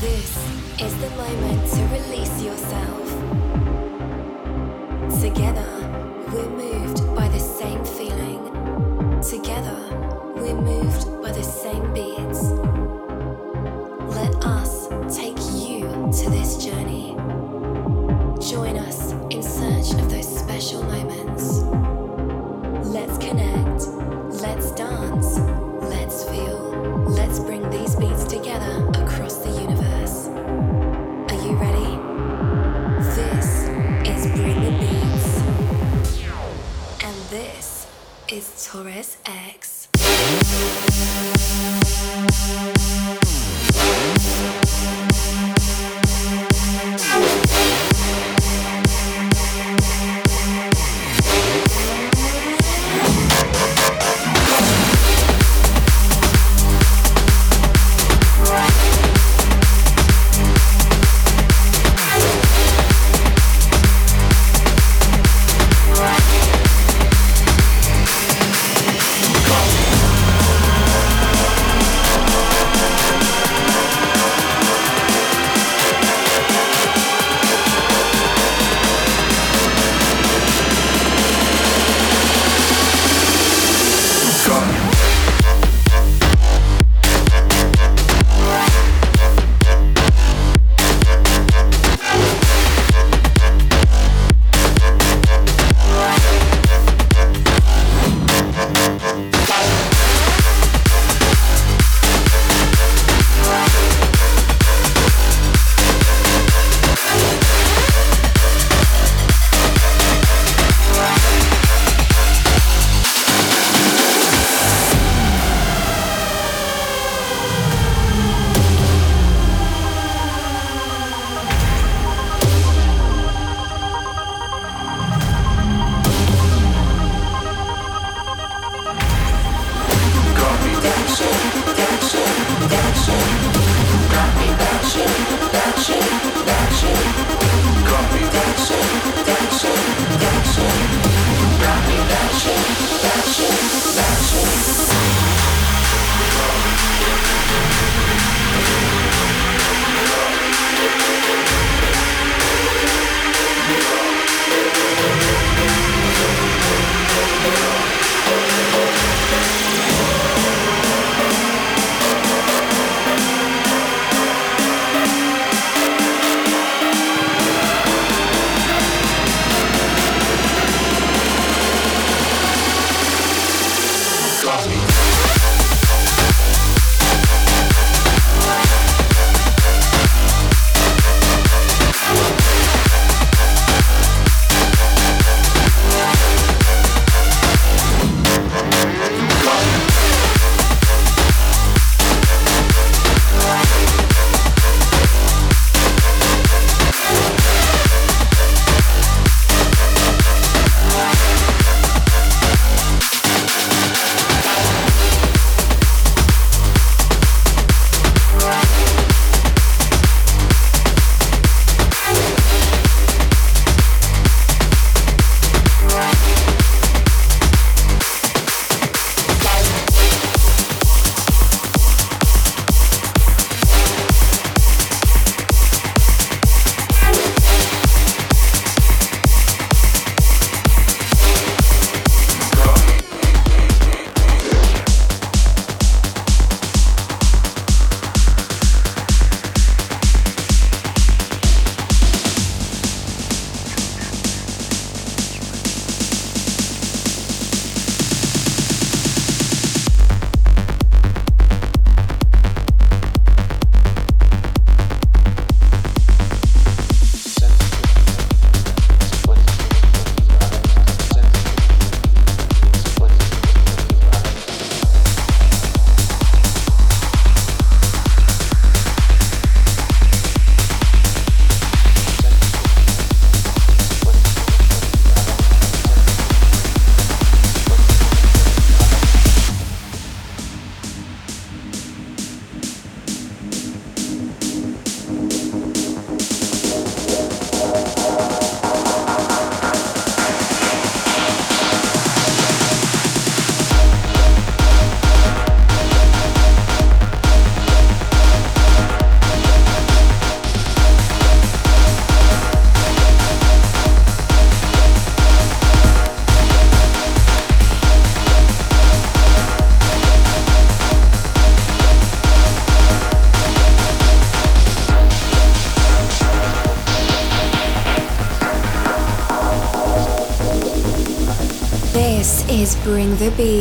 This is the moment to release yourself. Together, we're moved by the same feeling. Together, we're moved by the same beats. Let us take you to this journey. Join us in search of those special moments. Let's connect. Is Torres X. is